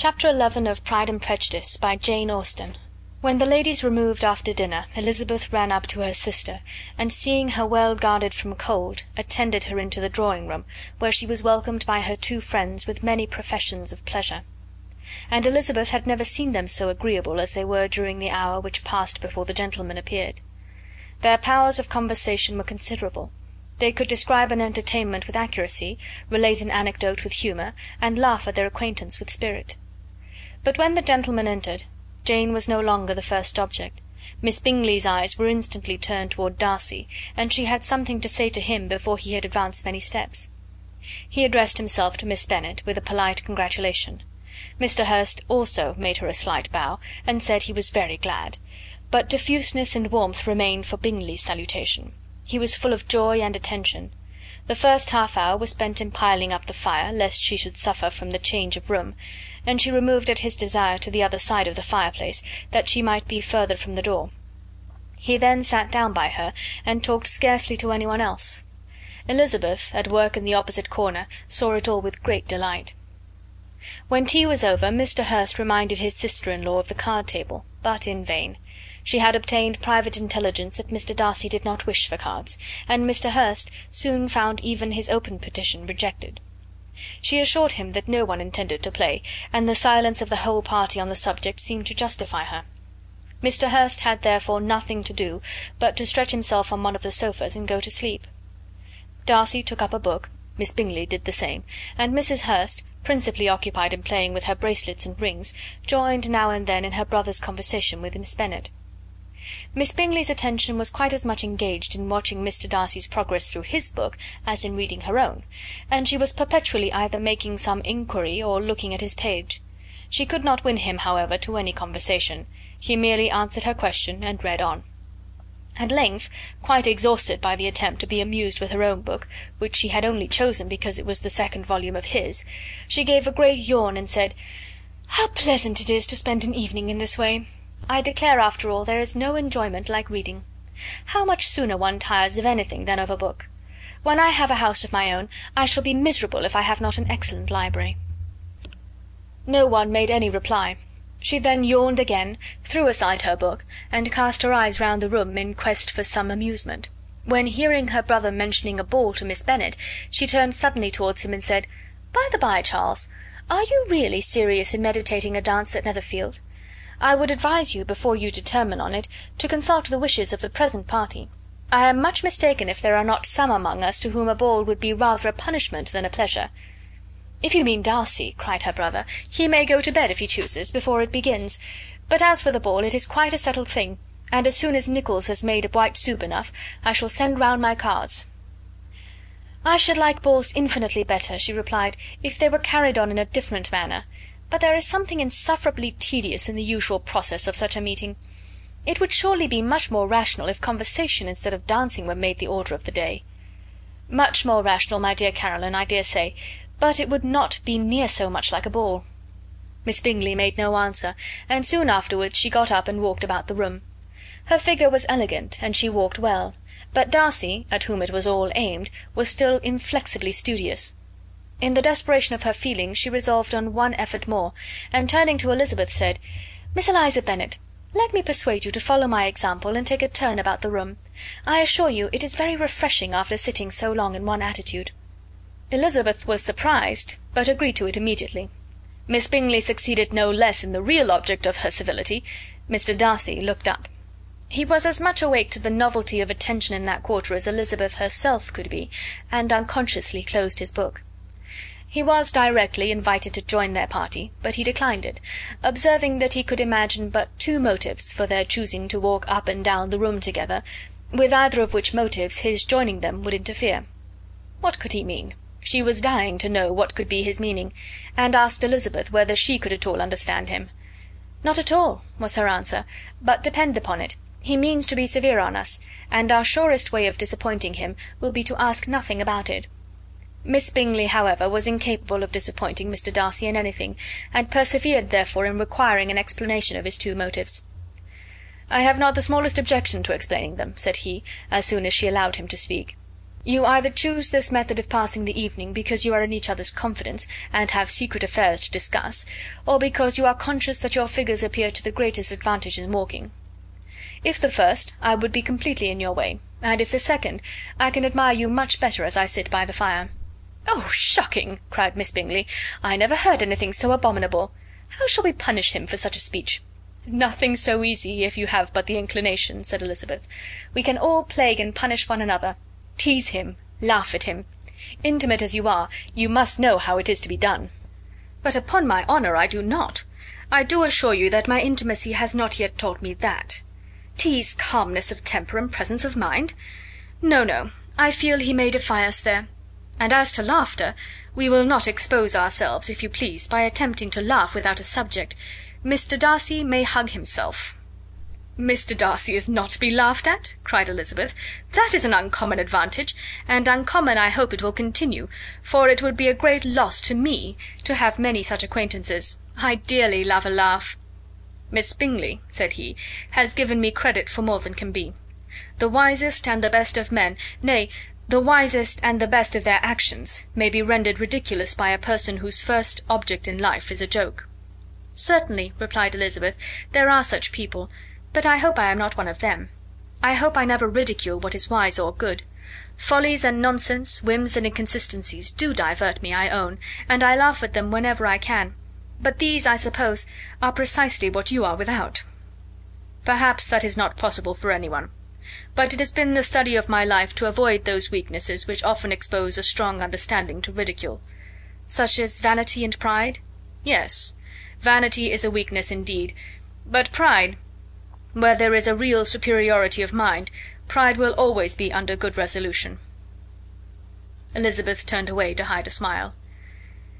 Chapter XI of Pride and Prejudice by Jane Austen When the ladies removed after dinner, Elizabeth ran up to her sister, and seeing her well guarded from cold, attended her into the drawing room, where she was welcomed by her two friends with many professions of pleasure. And Elizabeth had never seen them so agreeable as they were during the hour which passed before the gentlemen appeared. Their powers of conversation were considerable. They could describe an entertainment with accuracy, relate an anecdote with humour, and laugh at their acquaintance with spirit. But when the gentlemen entered, Jane was no longer the first object. Miss Bingley's eyes were instantly turned toward Darcy, and she had something to say to him before he had advanced many steps. He addressed himself to Miss Bennet with a polite congratulation. Mr. Hurst also made her a slight bow, and said he was very glad; but diffuseness and warmth remained for Bingley's salutation. He was full of joy and attention. The first half hour was spent in piling up the fire, lest she should suffer from the change of room and she removed at his desire to the other side of the fireplace, that she might be further from the door. He then sat down by her, and talked scarcely to any one else. Elizabeth, at work in the opposite corner, saw it all with great delight. When tea was over, Mr. Hurst reminded his sister in law of the card table, but in vain. She had obtained private intelligence that Mr. Darcy did not wish for cards, and Mr. Hurst soon found even his open petition rejected. She assured him that no one intended to play, and the silence of the whole party on the subject seemed to justify her. Mr. Hurst had therefore nothing to do but to stretch himself on one of the sofas and go to sleep. Darcy took up a book, Miss Bingley did the same, and Mrs. Hurst, principally occupied in playing with her bracelets and rings, joined now and then in her brother's conversation with Miss Bennet. Miss Bingley's attention was quite as much engaged in watching Mr. Darcy's progress through his book as in reading her own, and she was perpetually either making some inquiry or looking at his page. She could not win him, however, to any conversation; he merely answered her question and read on. At length, quite exhausted by the attempt to be amused with her own book, which she had only chosen because it was the second volume of his, she gave a great yawn and said: "How pleasant it is to spend an evening in this way! I declare, after all, there is no enjoyment like reading. How much sooner one tires of anything than of a book! When I have a house of my own, I shall be miserable if I have not an excellent library." No one made any reply. She then yawned again, threw aside her book, and cast her eyes round the room in quest for some amusement, when hearing her brother mentioning a ball to Miss Bennet, she turned suddenly towards him and said: "By the by, Charles, are you really serious in meditating a dance at Netherfield? I would advise you, before you determine on it, to consult the wishes of the present party. I am much mistaken if there are not some among us to whom a ball would be rather a punishment than a pleasure." "If you mean Darcy," cried her brother, "he may go to bed, if he chooses, before it begins; but as for the ball, it is quite a settled thing, and as soon as Nicholls has made white soup enough, I shall send round my cards." "I should like balls infinitely better," she replied, "if they were carried on in a different manner but there is something insufferably tedious in the usual process of such a meeting. It would surely be much more rational if conversation instead of dancing were made the order of the day." "Much more rational, my dear Caroline, I dare say, but it would not be near so much like a ball." Miss Bingley made no answer, and soon afterwards she got up and walked about the room. Her figure was elegant, and she walked well; but Darcy, at whom it was all aimed, was still inflexibly studious. In the desperation of her feelings she resolved on one effort more, and turning to Elizabeth, said: "Miss Eliza Bennet, let me persuade you to follow my example and take a turn about the room. I assure you it is very refreshing after sitting so long in one attitude." Elizabeth was surprised, but agreed to it immediately. Miss Bingley succeeded no less in the real object of her civility. Mr. Darcy looked up. He was as much awake to the novelty of attention in that quarter as Elizabeth herself could be, and unconsciously closed his book. He was directly invited to join their party, but he declined it, observing that he could imagine but two motives for their choosing to walk up and down the room together, with either of which motives his joining them would interfere. What could he mean? She was dying to know what could be his meaning, and asked Elizabeth whether she could at all understand him. "Not at all," was her answer, "but depend upon it, he means to be severe on us, and our surest way of disappointing him will be to ask nothing about it. Miss Bingley, however, was incapable of disappointing Mr. Darcy in anything, and persevered therefore in requiring an explanation of his two motives. "I have not the smallest objection to explaining them," said he, as soon as she allowed him to speak. You either choose this method of passing the evening because you are in each other's confidence, and have secret affairs to discuss, or because you are conscious that your figures appear to the greatest advantage in walking. If the first, I would be completely in your way, and if the second, I can admire you much better as I sit by the fire." "Oh, shocking!" cried Miss Bingley. "I never heard anything so abominable. How shall we punish him for such a speech?" "Nothing so easy, if you have but the inclination," said Elizabeth. "We can all plague and punish one another. Tease him, laugh at him. Intimate as you are, you must know how it is to be done." "But upon my honour I do not. I do assure you that my intimacy has not yet taught me that. Tease calmness of temper and presence of mind? No, no, I feel he may defy us there. And as to laughter, we will not expose ourselves, if you please, by attempting to laugh without a subject. Mr. Darcy may hug himself." "Mr. Darcy is not to be laughed at?" cried Elizabeth. "That is an uncommon advantage, and uncommon I hope it will continue, for it would be a great loss to me to have many such acquaintances. I dearly love a laugh. "Miss Bingley," said he, "has given me credit for more than can be. The wisest and the best of men, nay, the wisest and the best of their actions, may be rendered ridiculous by a person whose first object in life is a joke." "Certainly," replied Elizabeth, "there are such people, but I hope I am not one of them. I hope I never ridicule what is wise or good. Follies and nonsense, whims and inconsistencies, do divert me, I own, and I laugh at them whenever I can. But these, I suppose, are precisely what you are without." "Perhaps that is not possible for any one. But it has been the study of my life to avoid those weaknesses which often expose a strong understanding to ridicule." "Such as vanity and pride?" "Yes. Vanity is a weakness indeed. But pride where there is a real superiority of mind, pride will always be under good resolution." Elizabeth turned away to hide a smile.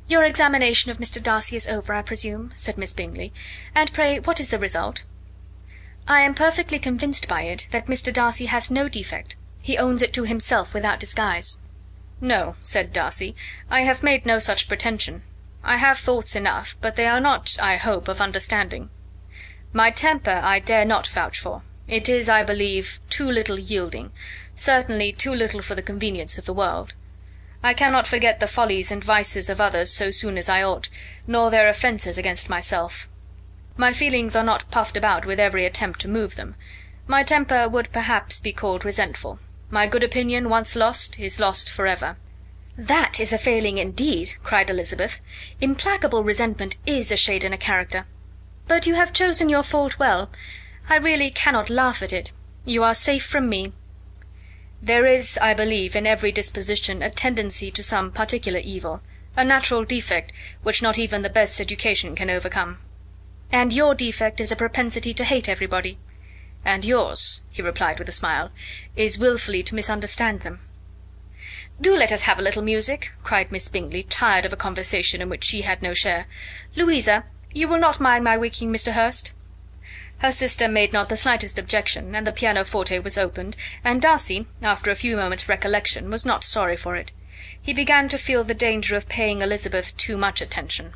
"Your examination of Mr. Darcy is over, I presume," said Miss Bingley; "and pray what is the result?" "I am perfectly convinced by it that Mr. Darcy has no defect. He owns it to himself without disguise." "No," said Darcy, "I have made no such pretension. I have faults enough, but they are not, I hope, of understanding. My temper I dare not vouch for. It is, I believe, too little yielding, certainly too little for the convenience of the world. I cannot forget the follies and vices of others so soon as I ought, nor their offences against myself. My feelings are not puffed about with every attempt to move them. My temper would perhaps be called resentful. My good opinion, once lost, is lost for ever." "That is a failing indeed," cried Elizabeth. "Implacable resentment is a shade in a character. But you have chosen your fault well. I really cannot laugh at it. You are safe from me. There is, I believe, in every disposition a tendency to some particular evil, a natural defect which not even the best education can overcome. And your defect is a propensity to hate everybody. And yours," he replied with a smile, "is wilfully to misunderstand them." "Do let us have a little music," cried Miss Bingley, tired of a conversation in which she had no share. "Louisa, you will not mind my waking Mr. Hurst?" Her sister made not the slightest objection, and the pianoforte was opened, and Darcy, after a few moments' recollection, was not sorry for it. He began to feel the danger of paying Elizabeth too much attention.